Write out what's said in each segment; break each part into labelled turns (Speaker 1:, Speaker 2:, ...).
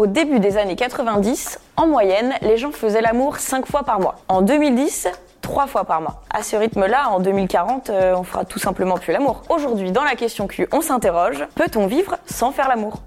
Speaker 1: Au début des années 90, en moyenne, les gens faisaient l'amour 5 fois par mois. En 2010, 3 fois par mois. À ce rythme-là, en 2040, euh, on fera tout simplement plus l'amour. Aujourd'hui, dans la question Q, on s'interroge, peut-on vivre sans faire l'amour?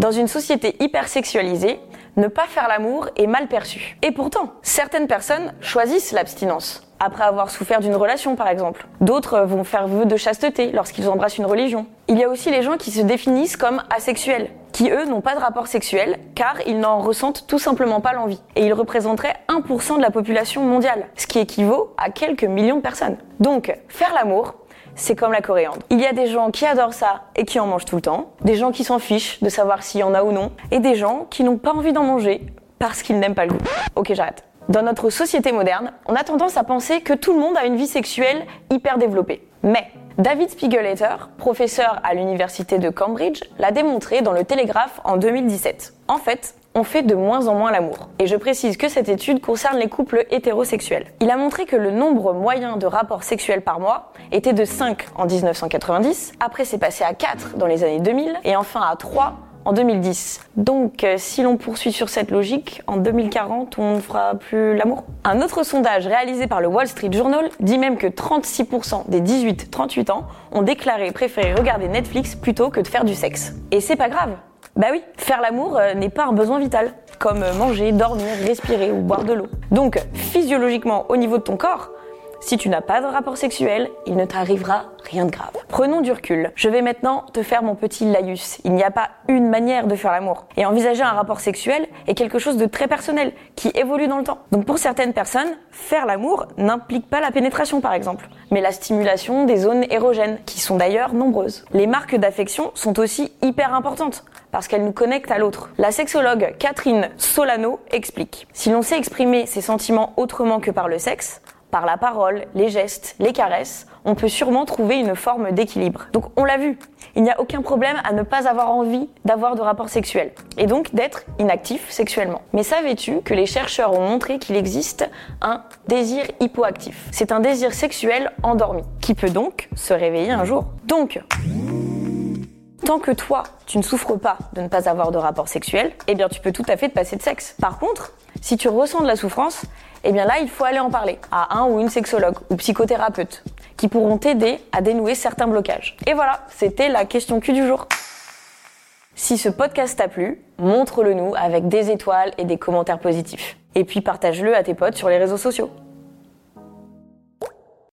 Speaker 1: Dans une société hyper sexualisée, ne pas faire l'amour est mal perçu. Et pourtant, certaines personnes choisissent l'abstinence après avoir souffert d'une relation par exemple. D'autres vont faire vœu de chasteté lorsqu'ils embrassent une religion. Il y a aussi les gens qui se définissent comme asexuels, qui eux n'ont pas de rapport sexuel car ils n'en ressentent tout simplement pas l'envie. Et ils représenteraient 1% de la population mondiale, ce qui équivaut à quelques millions de personnes. Donc, faire l'amour, c'est comme la coriandre. Il y a des gens qui adorent ça et qui en mangent tout le temps, des gens qui s'en fichent de savoir s'il y en a ou non, et des gens qui n'ont pas envie d'en manger parce qu'ils n'aiment pas le goût. Ok, j'arrête. Dans notre société moderne, on a tendance à penser que tout le monde a une vie sexuelle hyper développée. Mais David Spiegeletter, professeur à l'université de Cambridge, l'a démontré dans le Télégraphe en 2017. En fait, on fait de moins en moins l'amour. Et je précise que cette étude concerne les couples hétérosexuels. Il a montré que le nombre moyen de rapports sexuels par mois était de 5 en 1990, après c'est passé à 4 dans les années 2000, et enfin à 3 en 2010. Donc, euh, si l'on poursuit sur cette logique, en 2040, on ne fera plus l'amour. Un autre sondage réalisé par le Wall Street Journal dit même que 36% des 18-38 ans ont déclaré préférer regarder Netflix plutôt que de faire du sexe. Et c'est pas grave. Bah oui, faire l'amour euh, n'est pas un besoin vital, comme manger, dormir, respirer ou boire de l'eau. Donc, physiologiquement, au niveau de ton corps, si tu n'as pas de rapport sexuel, il ne t'arrivera rien de grave. Prenons du recul. Je vais maintenant te faire mon petit laïus. Il n'y a pas une manière de faire l'amour. Et envisager un rapport sexuel est quelque chose de très personnel, qui évolue dans le temps. Donc pour certaines personnes, faire l'amour n'implique pas la pénétration par exemple, mais la stimulation des zones érogènes, qui sont d'ailleurs nombreuses. Les marques d'affection sont aussi hyper importantes parce qu'elles nous connectent à l'autre. La sexologue Catherine Solano explique. Si l'on sait exprimer ses sentiments autrement que par le sexe, par la parole, les gestes, les caresses, on peut sûrement trouver une forme d'équilibre. Donc on l'a vu, il n'y a aucun problème à ne pas avoir envie d'avoir de rapports sexuels et donc d'être inactif sexuellement. Mais savais-tu que les chercheurs ont montré qu'il existe un désir hypoactif? C'est un désir sexuel endormi qui peut donc se réveiller un jour. Donc Tant que toi, tu ne souffres pas de ne pas avoir de rapport sexuel, eh bien tu peux tout à fait te passer de sexe. Par contre, si tu ressens de la souffrance, eh bien là, il faut aller en parler à un ou une sexologue ou psychothérapeute qui pourront t'aider à dénouer certains blocages. Et voilà, c'était la question Q du jour. Si ce podcast t'a plu, montre-le nous avec des étoiles et des commentaires positifs. Et puis partage-le à tes potes sur les réseaux sociaux.